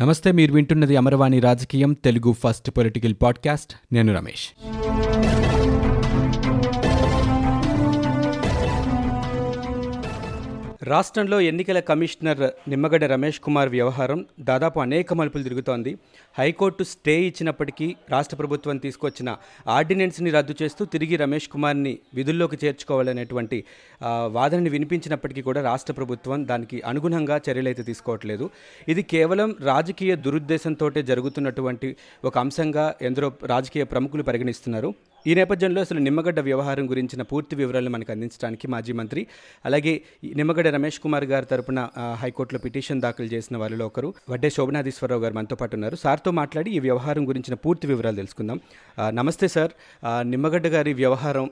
నమస్తే మీరు వింటున్నది అమరవాణి రాజకీయం తెలుగు ఫస్ట్ పొలిటికల్ పాడ్కాస్ట్. నేను రమేష్. రాష్ట్రంలో ఎన్నికల కమిషనర్ నిమ్మగడ్డ రమేష్ కుమార్ వ్యవహారం దాదాపు అనేక మలుపులు తిరుగుతోంది. హైకోర్టు స్టే ఇచ్చినప్పటికీ రాష్ట్ర ప్రభుత్వం తీసుకొచ్చిన ఆర్డినెన్స్ని రద్దు చేస్తూ తిరిగి రమేష్ కుమార్ని విధుల్లోకి చేర్చుకోవాలనేటువంటి వాదనని వినిపించినప్పటికీ కూడా రాష్ట్ర ప్రభుత్వం దానికి అనుగుణంగా చర్యలైతే తీసుకోవట్లేదు. ఇది కేవలం రాజకీయ దురుద్దేశంతో జరుగుతున్నటువంటి ఒక అంశంగా ఎందరో రాజకీయ ప్రముఖులు పరిగణిస్తున్నారు. ఈ నేపథ్యంలో అసలు నిమ్మగడ్డ వ్యవహారం గురించిన పూర్తి వివరాలు మనకు అందించడానికి మాజీ మంత్రి అలాగే ఈ నిమ్మగడ్డ రమేష్ కుమార్ గారి తరపున హైకోర్టులో పిటిషన్ దాఖలు చేసిన వారిలో ఒకరు వడ్డే శోభనాధీశ్వరరావు గారు మనతో పాటు ఉన్నారు. సార్తో మాట్లాడి ఈ వ్యవహారం గురించిన పూర్తి వివరాలు తెలుసుకుందాం. నమస్తే సార్. నిమ్మగడ్డ గారి వ్యవహారం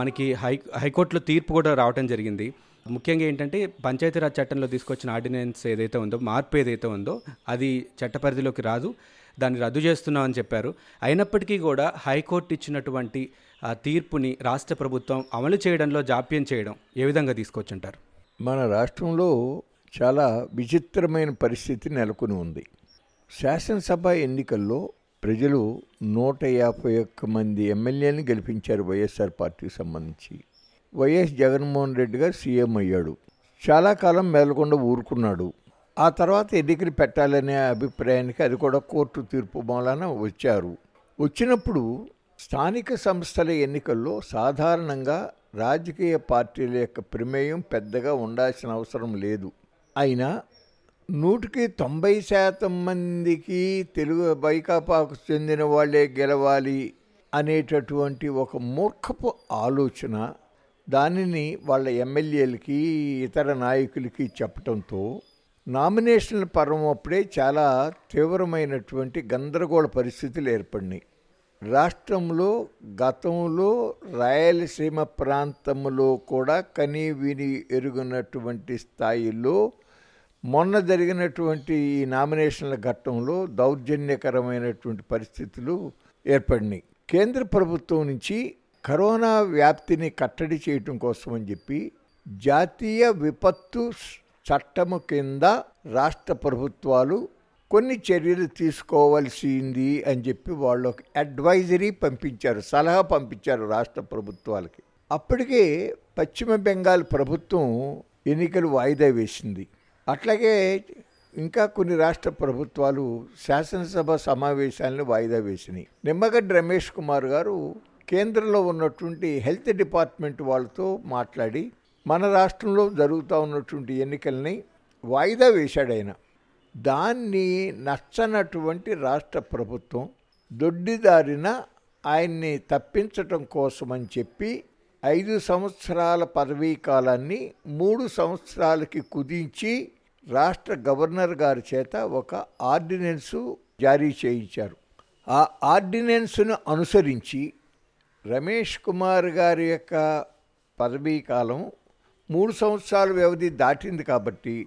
మనకి హై హైకోర్టులో తీర్పు కూడా రావడం జరిగింది. ముఖ్యంగా ఏంటంటే పంచాయతీరాజ్ చట్టంలో తీసుకొచ్చిన ఆర్డినెన్స్ ఏదైతే ఉందో మార్పు ఏదైతే ఉందో అది చట్ట పరిధిలోకి రాదు. దాన్ని రద్దు చేస్తున్నామని చెప్పారు. అయినప్పటికీ కూడా హైకోర్టు ఇచ్చినటువంటి ఆ తీర్పుని రాష్ట్ర ప్రభుత్వం అమలు చేయడంలో జాప్యం చేయడం ఏ విధంగా తీసుకొచ్చుంటారు? మన రాష్ట్రంలో చాలా విచిత్రమైన పరిస్థితి నెలకొని ఉంది. శాసనసభ ఎన్నికల్లో ప్రజలు నూట యాభై ఒక్క మంది ఎమ్మెల్యేని గెలిపించారు వైఎస్ఆర్ పార్టీకి సంబంధించి. వైఎస్ జగన్మోహన్ రెడ్డి గారు సీఎం అయ్యాడు. చాలా కాలం మేలకొండ ఊరుకున్నాడు. ఆ తర్వాత ఎన్నికలు పెట్టాలనే అభిప్రాయానికి అది కూడా కోర్టు తీర్పు మూలాన వచ్చారు. వచ్చినప్పుడు స్థానిక సంస్థల ఎన్నికల్లో సాధారణంగా రాజకీయ పార్టీల యొక్క ప్రమేయం పెద్దగా ఉండాల్సిన అవసరం లేదు. అయినా నూటికి తొంభై శాతం మందికి తెలుగు వైకాపాకు చెందిన వాళ్ళే గెలవాలి అనేటటువంటి ఒక మూర్ఖపు ఆలోచన దానిని వాళ్ళ ఎమ్మెల్యేలకి ఇతర నాయకులకి చెప్పటంతో నామినేషన్ల పర్వం అప్పుడే చాలా తీవ్రమైనటువంటి గందరగోళ పరిస్థితులు ఏర్పడినాయి. రాష్ట్రంలో గతంలో రాయలసీమ ప్రాంతంలో కూడా కనీ విని ఎరుగునటువంటి స్థాయిలో మొన్న జరిగినటువంటి ఈ నామినేషన్ల ఘట్టంలో దౌర్జన్యకరమైనటువంటి పరిస్థితులు ఏర్పడినాయి. కేంద్ర ప్రభుత్వం నుంచి కరోనా వ్యాప్తిని కట్టడి చేయటం కోసం అని చెప్పి జాతీయ విపత్తు చట్టము కింద రాష్ట్ర ప్రభుత్వాలు కొన్ని చర్యలు తీసుకోవాల్సింది అని చెప్పి వాళ్ళు ఒక అడ్వైజరీ పంపించారు సలహా పంపించారు రాష్ట్ర ప్రభుత్వాలకి. అప్పటికే పశ్చిమ బెంగాల్ ప్రభుత్వం ఎన్నికలు వాయిదా వేసింది. అట్లాగే ఇంకా కొన్ని రాష్ట్ర ప్రభుత్వాలు శాసనసభ సమావేశాలను వాయిదా వేసినాయి. నిమ్మగడ్డ రమేష్ కుమార్ గారు కేంద్రంలో ఉన్నటువంటి హెల్త్ డిపార్ట్మెంట్ వాళ్ళతో మాట్లాడి మన రాష్ట్రంలో జరుగుతూ ఉన్నటువంటి ఎన్నికల్ని వాయిదా వేశాడు ఆయన. దాన్ని నచ్చనటువంటి రాష్ట్ర ప్రభుత్వం దొడ్డిదారిన ఆయన్ని తప్పించటం కోసమని చెప్పి ఐదు సంవత్సరాల పదవీ కాలాన్ని మూడు సంవత్సరాలకి కుదించి రాష్ట్ర గవర్నర్ గారి చేత ఒక ఆర్డినెన్సు జారీ చేయించారు. ఆ ఆర్డినెన్స్ను అనుసరించి రమేష్ కుమార్ గారి యొక్క పదవీ కాలం మూడు సంవత్సరాల వ్యవధి దాటింది కాబట్టి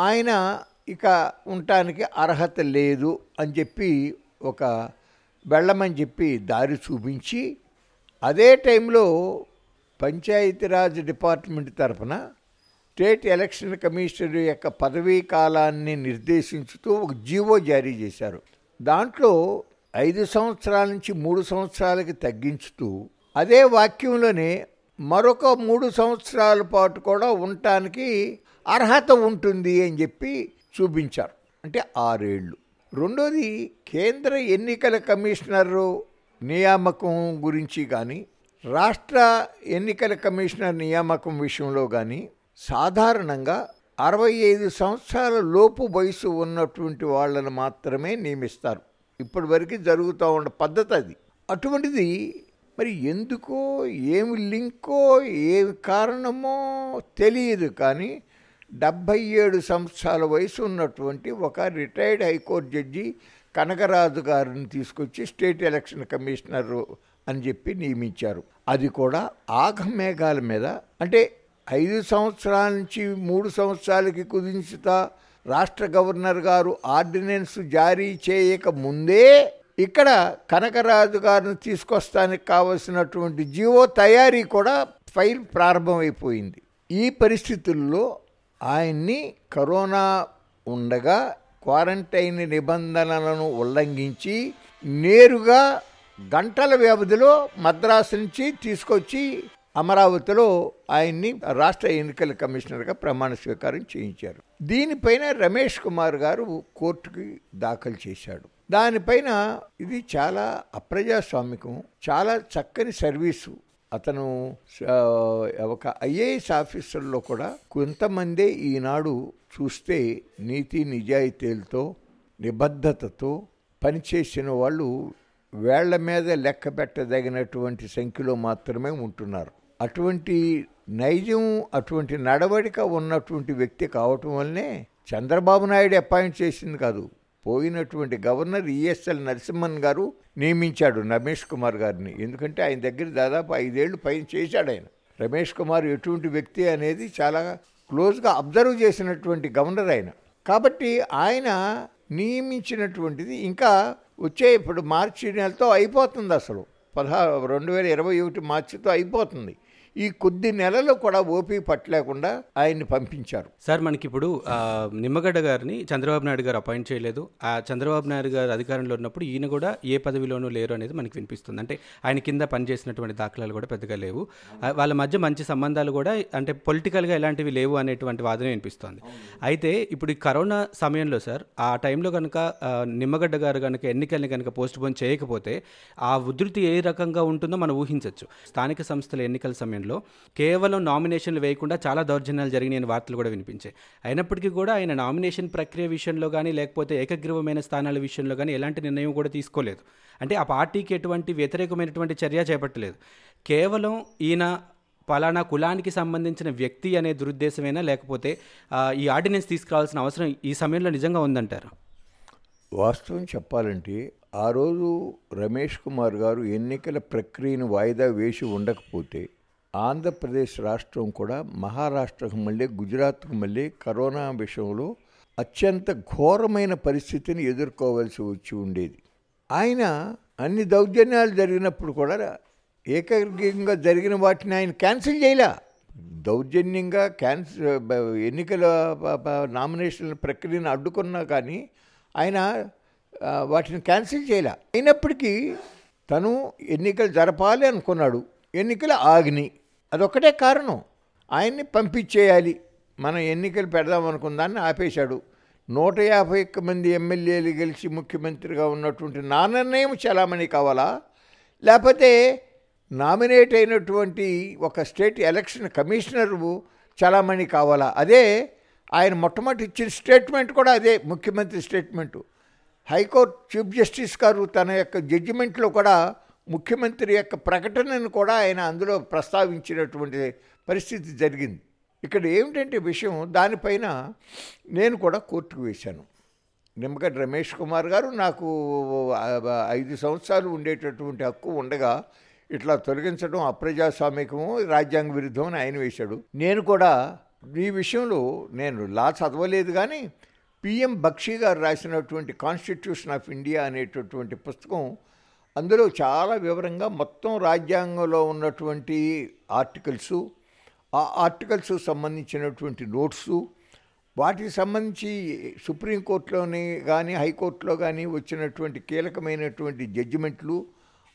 ఆయన ఇక ఉండటానికి అర్హత లేదు అని చెప్పి ఒక వెళ్ళమని చెప్పి దారి చూపించి అదే టైంలో పంచాయతీరాజ్ డిపార్ట్మెంట్ తరఫున స్టేట్ ఎలక్షన్ కమిషనర్ యొక్క పదవీ కాలాన్ని నిర్దేశించుతూ ఒక జీవో జారీ చేశారు. దాంట్లో ఐదు సంవత్సరాల నుంచి మూడు సంవత్సరాలకి తగ్గించుతూ అదే వాక్యంలోనే మరొక మూడు సంవత్సరాల పాటు కూడా ఉండటానికి అర్హత ఉంటుంది అని చెప్పి చూపించారు. అంటే ఆరేళ్ళు. రెండోది కేంద్ర ఎన్నికల కమిషనరు నియామకం గురించి కానీ రాష్ట్ర ఎన్నికల కమిషనర్ నియామకం విషయంలో కానీ సాధారణంగా అరవై ఐదు సంవత్సరాల లోపు వయసు ఉన్నటువంటి వాళ్ళని మాత్రమే నియమిస్తారు. ఇప్పటి వరకు జరుగుతూ ఉన్న పద్ధతి అది. అటువంటిది మరి ఎందుకో ఏమి లింకో ఏమి కారణమో తెలియదు కానీ డెబ్భై ఏడు సంవత్సరాల వయసు ఉన్నటువంటి ఒక రిటైర్డ్ హైకోర్టు జడ్జి కనకరాజు గారిని తీసుకొచ్చి స్టేట్ ఎలక్షన్ కమిషనర్ అని చెప్పి నియమించారు. అది కూడా ఆగమేఘాల మీద. అంటే ఐదు సంవత్సరాల నుంచి మూడు సంవత్సరాలకి కుదించుతా రాష్ట్ర గవర్నర్ గారు ఆర్డినెన్స్ జారీ చేయక ముందే ఇక్కడ కనకరాజు గారిని తీసుకొస్తానికి కావలసినటువంటి జీవో తయారీ కూడా ఫైల్ ప్రారంభమైపోయింది. ఈ పరిస్థితుల్లో ఆయన్ని కరోనా ఉండగా క్వారంటైన్ నిబంధనలను ఉల్లంఘించి నేరుగా గంటల వ్యవధిలో మద్రాసు నుంచి తీసుకొచ్చి అమరావతిలో ఆయన్ని రాష్ట్ర ఎన్నికల కమిషనర్గా ప్రమాణ స్వీకారం చేయించారు. దీనిపైన రమేష్ కుమార్ గారు కోర్టుకి దాఖలు చేశాడు. దానిపైన ఇది చాలా అప్రజాస్వామికం చాలా చక్కని సర్వీసు. అతను ఒక ఐఏఎస్ ఆఫీసర్లో కూడా కొంతమందే ఈనాడు చూస్తే నీతి నిజాయితీలతో నిబద్ధతతో పనిచేసిన వాళ్ళు వేళ్ళ మీద లెక్క పెట్టదగినటువంటి సంఖ్యలో మాత్రమే ఉంటున్నారు. అటువంటి నైజం అటువంటి నడవడిక ఉన్నటువంటి వ్యక్తి కావటం వల్లనే చంద్రబాబు నాయుడు అపాయింట్ చేసింది కాదు. పోయినటువంటి గవర్నర్ ఈఎస్ఎల్ నరసింహన్ గారు నియమించాడు రమేష్ కుమార్ గారిని. ఎందుకంటే ఆయన దగ్గర దాదాపు ఐదేళ్ళు పైన చేశాడు ఆయన. రమేష్ కుమార్ ఎటువంటి వ్యక్తి అనేది చాలా క్లోజ్గా అబ్జర్వ్ చేసినటువంటి గవర్నర్ ఆయన. కాబట్టి ఆయన నియమించినటువంటిది ఇంకా వచ్చే ఇప్పుడు మార్చి నెలతో అయిపోతుంది అసలు. పదహారు రెండు వేల ఇరవై ఒకటి మార్చితో అయిపోతుంది. ఈ కొద్ది నెలలు కూడా ఓపీ పట్టలేకుండా ఆయన్ని పంపించారు. సార్ మనకి ఇప్పుడు నిమ్మగడ్డ గారిని చంద్రబాబు నాయుడు గారు అపాయింట్ చేయలేదు. ఆ చంద్రబాబు నాయుడు గారు అధికారంలో ఉన్నప్పుడు ఈయన కూడా ఏ పదవిలోనూ లేరు అనేది మనకి వినిపిస్తుంది. అంటే ఆయన కింద పనిచేసినటువంటి దాఖలాలు కూడా పెద్దగా లేవు. వాళ్ళ మధ్య మంచి సంబంధాలు కూడా అంటే పొలిటికల్గా ఎలాంటివి లేవు అనేటువంటి వాదన వినిపిస్తోంది. అయితే ఇప్పుడు ఈ కరోనా సమయంలో సార్ ఆ టైంలో కనుక నిమ్మగడ్డ గారు కనుక ఎన్నికల్ని కనుక పోస్ట్ పోన్ చేయకపోతే ఆ ఉధృతి ఏ రకంగా ఉంటుందో మనం ఊహించవచ్చు స్థానిక సంస్థల ఎన్నికల సమయంలో కేవలం నామినేషన్లు వేయకుండా చాలా దౌర్జన్యాలు జరిగినాయని వార్తలు కూడా వినిపించాయి. అయినప్పటికీ కూడా ఆయన నామినేషన్ ప్రక్రియ విషయంలో కానీ లేకపోతే ఏకగ్రీవమైన స్థానాల విషయంలో కానీ ఎలాంటి నిర్ణయం కూడా తీసుకోలేదు. అంటే ఆ పార్టీకి ఎటువంటి వ్యతిరేకమైనటువంటి చర్య చేపట్టలేదు. కేవలం ఈయన పలానా కులానికి సంబంధించిన వ్యక్తి అనే దురుద్దేశమేనా లేకపోతే ఈ ఆర్డినెన్స్ తీసుకురావాల్సిన అవసరం ఈ సమయంలో నిజంగా ఉందంటారు? వాస్తవం చెప్పాలంటే ఆ రోజు రమేష్ కుమార్ గారు ఎన్నికల ప్రక్రియను వాయిదా వేసి ఉండకపోతే ఆంధ్రప్రదేశ్ రాష్ట్రం కూడా మహారాష్ట్రకు మళ్ళీ గుజరాత్కు మళ్ళీ కరోనా విషయంలో అత్యంత ఘోరమైన పరిస్థితిని ఎదుర్కోవాల్సి వచ్చి ఉండేది. ఆయన అన్ని దౌర్జన్యాలు జరిగినప్పుడు కూడా ఏకైకంగా జరిగిన వాటిని ఆయన క్యాన్సిల్ చేయలే. దౌర్జన్యంగా క్యాన్సిల్ ఎన్నికల నామినేషన్ ప్రక్రియను అడ్డుకున్నా కానీ ఆయన వాటిని క్యాన్సిల్ చేయలే. అయినప్పటికీ తను ఎన్నికలు జరపాలి అనుకున్నాడు. ఎన్నికలు ఆగినాయి అదొక్కటే కారణం. ఆయన్ని పంపించేయాలి. మనం ఎన్నికలు పెడదాం అనుకుందాన్ని ఆపేశాడు. నూట యాభై ఒక్క మంది ఎమ్మెల్యేలు గెలిచి ముఖ్యమంత్రిగా ఉన్నటువంటి నా నిర్ణయం చలామణి కావాలా? లేకపోతే నామినేట్ అయినటువంటి ఒక స్టేట్ ఎలక్షన్ కమిషనర్ చలామణి కావాలా? అదే ఆయన మొట్టమొదటి ఇచ్చిన స్టేట్మెంట్ కూడా అదే ముఖ్యమంత్రి స్టేట్మెంటు. హైకోర్టు చీఫ్ జస్టిస్ గారు తన యొక్క జడ్జిమెంట్లో కూడా ముఖ్యమంత్రి యొక్క ప్రకటనను కూడా ఆయన అందులో ప్రస్తావించినటువంటి పరిస్థితి జరిగింది. ఇక్కడ ఏమిటంటే విషయం దానిపైన నేను కూడా కోర్టుకు వేశాను. నిమ్మగడ్డ రమేష్ కుమార్ గారు నాకు ఐదు సంవత్సరాలు ఉండేటటువంటి హక్కు ఉండగా ఇట్లా తొలగించడం అప్రజాస్వామికము రాజ్యాంగ విరుద్ధం అని ఆయన వేశాడు. నేను కూడా ఈ విషయంలో నేను లా చదవలేదు కానీ పిఎం బక్షి గారు రాసినటువంటి కాన్స్టిట్యూషన్ ఆఫ్ ఇండియా అనేటటువంటి పుస్తకం అందులో చాలా వివరంగా మొత్తం రాజ్యాంగంలో ఉన్నటువంటి ఆర్టికల్సు ఆ ఆర్టికల్స్ సంబంధించినటువంటి నోట్సు వాటికి సంబంధించి సుప్రీంకోర్టులోని కానీ హైకోర్టులో కానీ వచ్చినటువంటి కీలకమైనటువంటి జడ్జిమెంట్లు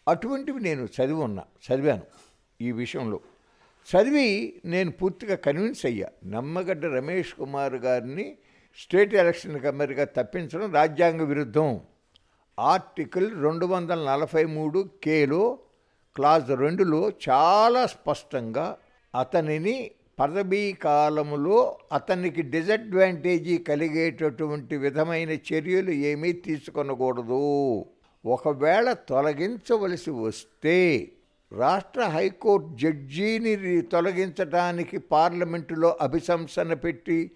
అటువంటివి నేను చదివి ఉన్నా చదివాను ఈ విషయంలో. చదివి నేను పూర్తిగా కన్విన్స్ అయ్యా. నమ్మగడ్డ రమేష్ కుమార్ గారిని స్టేట్ ఎలక్షన్ కమిటీగా తప్పించడం రాజ్యాంగ విరుద్ధం. ఆర్టికల్ రెండు వందల నలభై మూడు కేలో క్లాజ్ రెండులో చాలా స్పష్టంగా అతనిని పదవీ కాలములో అతనికి డిసడ్వాంటేజీ కలిగేటటువంటి విధమైన చర్యలు ఏమీ తీసుకొనకూడదు. ఒకవేళ తొలగించవలసి వస్తే రాష్ట్ర హైకోర్టు జడ్జీని తొలగించడానికి పార్లమెంటులో అభిశంసన పెట్టి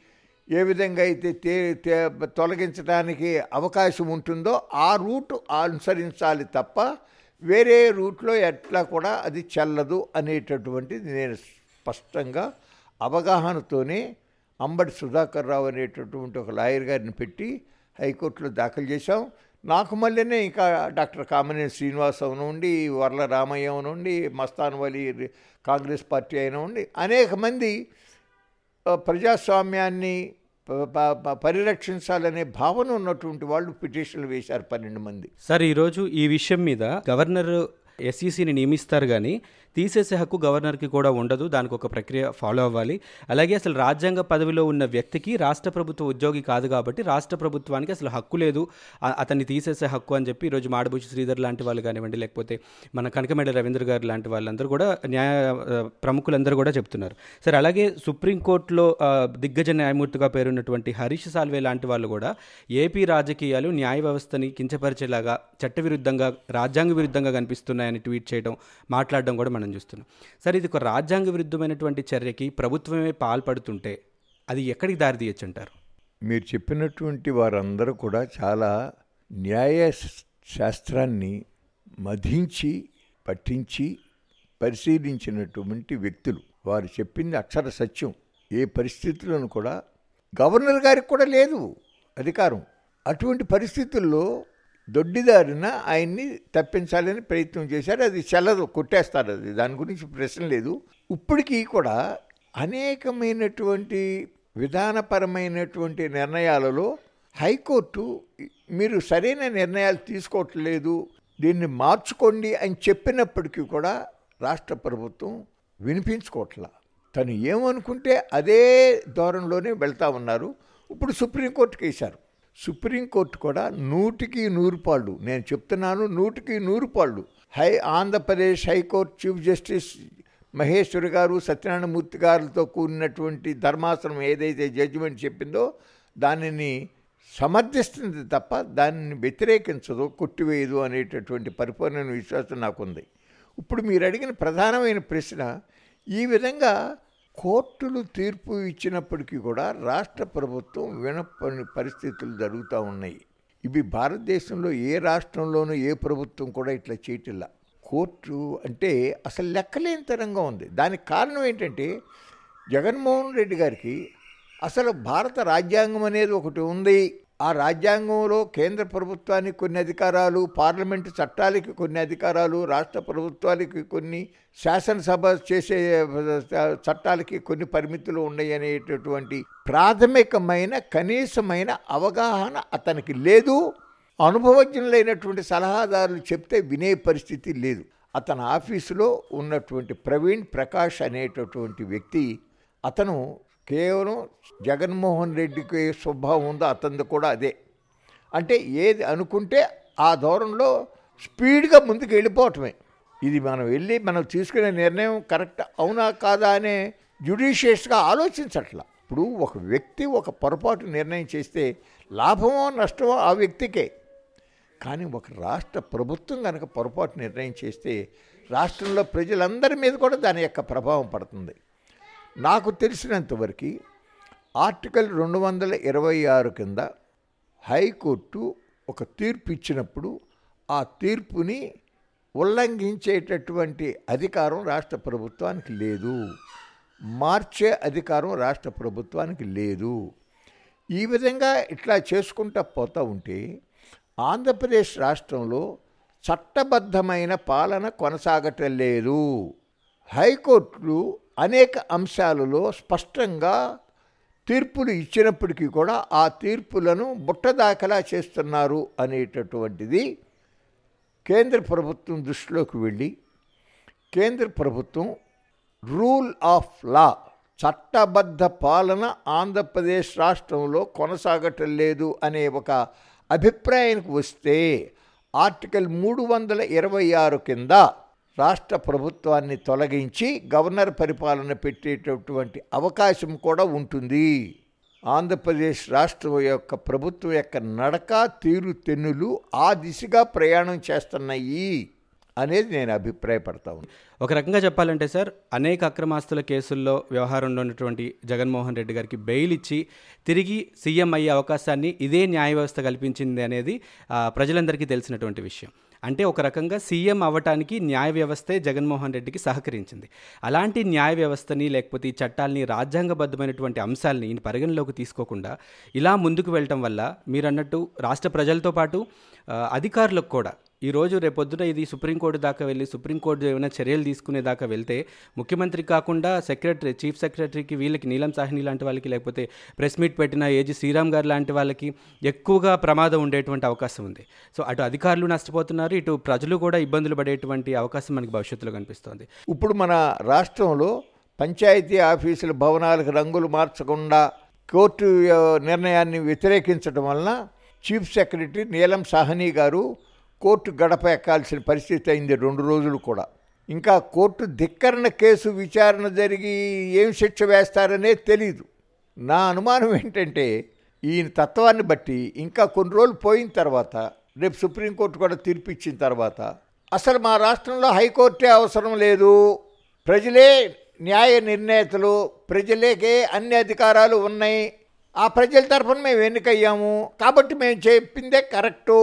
ఏ విధంగా అయితే తే తొలగించడానికి అవకాశం ఉంటుందో ఆ రూట్ అనుసరించాలి తప్ప వేరే రూట్లో ఎట్లా కూడా అది చెల్లదు అనేటటువంటిది నేను స్పష్టంగా అవగాహనతోనే అంబటి సుధాకర్ రావు అనేటటువంటి ఒక లాయర్ గారిని పెట్టి హైకోర్టులో దాఖలు చేశాం. నాకు మళ్ళీనే ఇంకా డాక్టర్ కామినేని శ్రీనివాస్ నుండి వర్ల రామయ్య నుండి మస్తాన్ వలి కాంగ్రెస్ పార్టీ అయిన ఉండి అనేక మంది ప్రజాస్వామ్యాన్ని పరిరక్షించాలనే భావన ఉన్నటువంటి వాళ్ళు పిటిషన్లు వేశారు పన్నెండు మంది. సార్ ఈరోజు ఈ విషయం మీద గవర్నర్ ఎస్ఈసిని నియమిస్తారు కానీ తీసేసే హక్కు గవర్నర్కి కూడా ఉండదు. దానికి ఒక ప్రక్రియ ఫాలో అవ్వాలి. అలాగే అసలు రాజ్యాంగ పదవిలో ఉన్న వ్యక్తికి రాష్ట్ర ప్రభుత్వ ఉద్యోగి కాదు కాబట్టి రాష్ట్ర ప్రభుత్వానికి అసలు హక్కు లేదు. అతన్ని తీసేసే హక్కు అని చెప్పి ఈరోజు మాడబూచి శ్రీధర్ లాంటి వాళ్ళు కానివ్వండి లేకపోతే మన కనకమేడ రవీంద్ర గారు లాంటి వాళ్ళందరూ కూడా న్యాయ ప్రముఖులందరూ కూడా చెప్తున్నారు. సరే అలాగే సుప్రీంకోర్టులో దిగ్గజ న్యాయమూర్తిగా పేరున్నటువంటి హరీష్ సాల్వే లాంటి వాళ్ళు కూడా ఏపీ రాజకీయాలు న్యాయ వ్యవస్థని కించపరిచేలాగా చట్టవిరుద్ధంగా రాజ్యాంగ విరుద్ధంగా కనిపిస్తున్నాయని ట్వీట్ చేయడం మాట్లాడడం కూడా మనం చూస్తున్నాం. సరే ఇది ఒక రాజ్యాంగ విరుద్ధమైనటువంటి చర్యకి ప్రభుత్వమే పాల్పడుతుంటే అది ఎక్కడికి దారి తీయచ్చు అంటారు మీరు చెప్పినటువంటి వారందరూ కూడా చాలా న్యాయ శాస్త్రాన్ని మధించి పఠించి పరిశీలించినటువంటి వ్యక్తులు. వారు చెప్పింది అక్షర సత్యం. ఏ పరిస్థితులను కూడా గవర్నర్ గారికి కూడా లేదు అధికారం. అటువంటి పరిస్థితుల్లో దొడ్డిదారిన ఆయన్ని తప్పించాలని ప్రయత్నం చేశారు. అది చెల్లదు కొట్టేస్తారు అది. దాని గురించి ప్రశ్న లేదు. ఇప్పటికీ కూడా అనేకమైనటువంటి విధానపరమైనటువంటి నిర్ణయాలలో హైకోర్టు మీరు సరైన నిర్ణయాలు తీసుకోవట్లేదు దీన్ని మార్చుకోండి అని చెప్పినప్పటికీ కూడా రాష్ట్ర ప్రభుత్వం వినిపించుకోవట్లా. తను ఏమనుకుంటే అదే ధోరణిలోనే వెళ్తా ఉన్నారు. ఇప్పుడు సుప్రీంకోర్టుకి వేశారు. సుప్రీంకోర్టు కూడా నూటికి నూరు పాళ్ళు నేను చెప్తున్నాను నూటికి నూరు పాళ్ళు. High Andhra Pradesh high court chief justice Maheshwari గారు సత్యనారాయణమూర్తి గారితో కూడినటువంటి ధర్మాసనం ఏదైతే జడ్జిమెంట్ చెప్పిందో దానిని సమర్థిస్తుంది తప్ప దానిని వ్యతిరేకించదు కొట్టివేయదు అనేటటువంటి పరిపూర్ణ విశ్వాసం నాకుంది. ఇప్పుడు మీరు అడిగిన ప్రధానమైన ప్రశ్న ఈ విధంగా కోర్టులు తీర్పు ఇచ్చినప్పటికీ కూడా రాష్ట్ర ప్రభుత్వం వినపని పరిస్థితులు జరుగుతూ ఉన్నాయి. ఇవి భారతదేశంలో ఏ రాష్ట్రంలోనూ ఏ ప్రభుత్వం కూడా ఇట్లా చేయటిల్లా కోర్టు అంటే అసలు లెక్కలేని తరంగా ఉంది. దానికి కారణం ఏంటంటే జగన్మోహన్ రెడ్డి గారికి అసలు భారత రాజ్యాంగం అనేది ఒకటి ఉంది. ఆ రాజ్యాంగంలో కేంద్ర ప్రభుత్వానికి కొన్ని అధికారాలు పార్లమెంటు చట్టాలకి కొన్ని అధికారాలు రాష్ట్ర ప్రభుత్వాలకి కొన్ని శాసనసభ చేసే చట్టాలకి కొన్ని పరిమితులు ఉన్నాయి అనేటటువంటి ప్రాథమికమైన కనీసమైన అవగాహన అతనికి లేదు. అనుభవజ్ఞులైనటువంటి సలహాదారులు చెప్తే వినే పరిస్థితి లేదు. అతని ఆఫీసులో ఉన్నటువంటి ప్రవీణ్ ప్రకాష్ అనేటటువంటి వ్యక్తి అతను కేవలం జగన్మోహన్ రెడ్డికి స్వభావం ఉందో అతనిది కూడా అదే. అంటే ఏది అనుకుంటే ఆ దూరంలో స్పీడ్గా ముందుకు వెళ్ళిపోవటమే. ఇది మనం వెళ్ళి మనం తీసుకునే నిర్ణయం కరెక్ట్ అవునా కాదా అనే జ్యుడిషియస్గా ఆలోచించట్లా. ఇప్పుడు ఒక వ్యక్తి ఒక పొరపాటు నిర్ణయం చేస్తే లాభమో నష్టమో ఆ వ్యక్తికే. కానీ ఒక రాష్ట్ర ప్రభుత్వం కనుక పొరపాటు నిర్ణయం చేస్తే రాష్ట్రంలో ప్రజలందరి మీద కూడా దాని యొక్క ప్రభావం పడుతుంది. నాకు తెలిసినంతవరకు ఆర్టికల్ రెండు వందల ఇరవై ఆరు కింద హైకోర్టు ఒక తీర్పు ఇచ్చినప్పుడు ఆ తీర్పుని ఉల్లంఘించేటటువంటి అధికారం రాష్ట్ర ప్రభుత్వానికి లేదు. మార్చే అధికారం రాష్ట్ర ప్రభుత్వానికి లేదు. ఈ విధంగా ఇట్లా చేసుకుంటా పోతూ ఉంటే ఆంధ్రప్రదేశ్ రాష్ట్రంలో చట్టబద్ధమైన పాలన కొనసాగటం లేదు. హైకోర్టులు అనేక అంశాలలో స్పష్టంగా తీర్పులు ఇచ్చినప్పటికీ కూడా ఆ తీర్పులను బుట్టదాఖలా చేస్తున్నారు అనేటటువంటిది కేంద్ర ప్రభుత్వం దృష్టిలోకి వెళ్ళి కేంద్ర ప్రభుత్వం రూల్ ఆఫ్ లా చట్టబద్ధ పాలన ఆంధ్రప్రదేశ్ రాష్ట్రంలో కొనసాగటం లేదు అనే ఒక అభిప్రాయానికి వస్తే ఆర్టికల్ మూడు వందల ఇరవై ఆరు కింద రాష్ట్ర ప్రభుత్వాన్ని తొలగించి గవర్నర్ పరిపాలన పెట్టేటటువంటి అవకాశం కూడా ఉంటుంది. ఆంధ్రప్రదేశ్ రాష్ట్రం యొక్క ప్రభుత్వం యొక్క నడక తీరు తెన్నులు ఆ దిశగా ప్రయాణం చేస్తున్నాయి. అనేది నేను అభిప్రాయపడతా ఒక రకంగా చెప్పాలంటే సార్ అనేక అక్రమాస్తుల కేసుల్లో వ్యవహారంలో ఉన్నటువంటి జగన్మోహన్ రెడ్డి గారికి బెయిల్ ఇచ్చి తిరిగి సీఎం అయ్యే అవకాశాన్ని ఇదే న్యాయ వ్యవస్థ కల్పించింది అనేది ప్రజలందరికీ తెలిసినటువంటి విషయం. అంటే ఒక రకంగా సీఎం అవ్వటానికి న్యాయ వ్యవస్థే జగన్మోహన్ రెడ్డికి సహకరించింది. అలాంటి న్యాయ వ్యవస్థని లేకపోతే ఈ చట్టాలని రాజ్యాంగబద్ధమైనటువంటి అంశాలని ఈయన పరిగణలోకి తీసుకోకుండా ఇలా ముందుకు వెళ్ళటం వల్ల మీరు అన్నట్టు రాష్ట్ర ప్రజలతో పాటు అధికారులకు కూడా ఈరోజు రేపొద్దున ఇది సుప్రీంకోర్టు దాకా వెళ్ళి సుప్రీంకోర్టు ఏమైనా చర్యలు తీసుకునే దాకా వెళ్తే ముఖ్యమంత్రి కాకుండా సెక్రటరీ చీఫ్ సెక్రటరీకి వీళ్ళకి నీలం సాహ్ని లాంటి వాళ్ళకి లేకపోతే ప్రెస్ మీట్ పెట్టిన ఏజీ శ్రీరామ్ గారు లాంటి వాళ్ళకి ఎక్కువగా ప్రమాదం ఉండేటువంటి అవకాశం ఉంది. సో అటు అధికారులు నష్టపోతున్నారు ఇటు ప్రజలు కూడా ఇబ్బందులు పడేటువంటి అవకాశం మనకి భవిష్యత్తులో కనిపిస్తోంది. ఇప్పుడు మన రాష్ట్రంలో పంచాయతీ ఆఫీసుల భవనాలకు రంగులు మార్చకుండా కోర్టు నిర్ణయాన్ని వ్యతిరేకించడం వలన చీఫ్ సెక్రటరీ నీలం సాహ్ని గారు కోర్టు గడప ఎక్కాల్సిన పరిస్థితి అయింది రెండు రోజులు కూడా. ఇంకా కోర్టు ధిక్కరణ కేసు విచారణ జరిగి ఏం శిక్ష వేస్తారనే తెలీదు. నా అనుమానం ఏంటంటే ఈయన తత్వాన్ని బట్టి ఇంకా కొన్ని రోజులు పోయిన తర్వాత రేపు సుప్రీంకోర్టు కూడా తీర్పిచ్చిన తర్వాత అసలు మా రాష్ట్రంలో హైకోర్టే అవసరం లేదు. ప్రజలే న్యాయ నిర్ణేతలు ప్రజలకే అన్ని అధికారాలు ఉన్నాయి. ఆ ప్రజల తరఫున మేము ఎన్నికయ్యాము. కాబట్టి మేము చెప్పిందే కరెక్టు.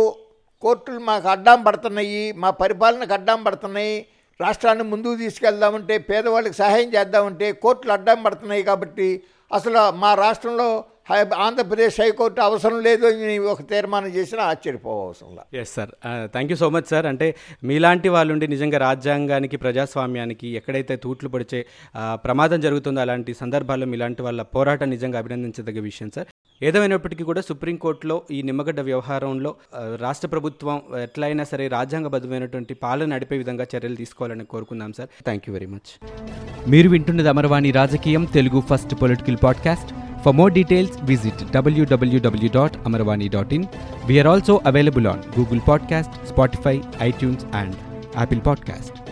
కోర్టులు మాకు అడ్డం పడుతున్నాయి మా పరిపాలనకు అడ్డం పడుతున్నాయి రాష్ట్రాన్ని ముందుకు తీసుకెళ్దామంటే పేదవాళ్ళకి సహాయం చేద్దామంటే కోర్టులు అడ్డం పడుతున్నాయి కాబట్టి అసలు మా రాష్ట్రంలో హై ఆంధ్రప్రదేశ్ హైకోర్టు అవసరం లేదు అని ఒక తీర్మానం చేసినా ఆశ్చర్యపోవసరంలా yes sir thank you so much sir అంటే మీలాంటి వాళ్ళు ఉండి నిజంగా రాజ్యాంగానికి ప్రజాస్వామ్యానికి ఎక్కడైతే తూట్లు పడిచే uh, ప్రమాదం జరుగుతుందో అలాంటి సందర్భాల్లో మీలాంటి వాళ్ళ పోరాటం నిజంగా అభినందించదగ్గ విషయం సార్ ఏదేమైనప్పటికీ కూడా సుప్రీంకోర్టులో ఈ నిమ్మగడ్డ వ్యవహారంలో రాష్ట్ర ప్రభుత్వం ఎట్లయినా సరే రాజ్యాంగబద్ధమైనటువంటి పాలన నడిపే విధంగా చర్యలు తీసుకోవాలని కోరుకుందాం sir. Thank you very much మీరు వింటున్నది అమర్వాణి రాజకీయం Telugu first political podcast. For more details, visit dot We are also available on Google Podcast, Spotify, iTunes, and Apple Podcast.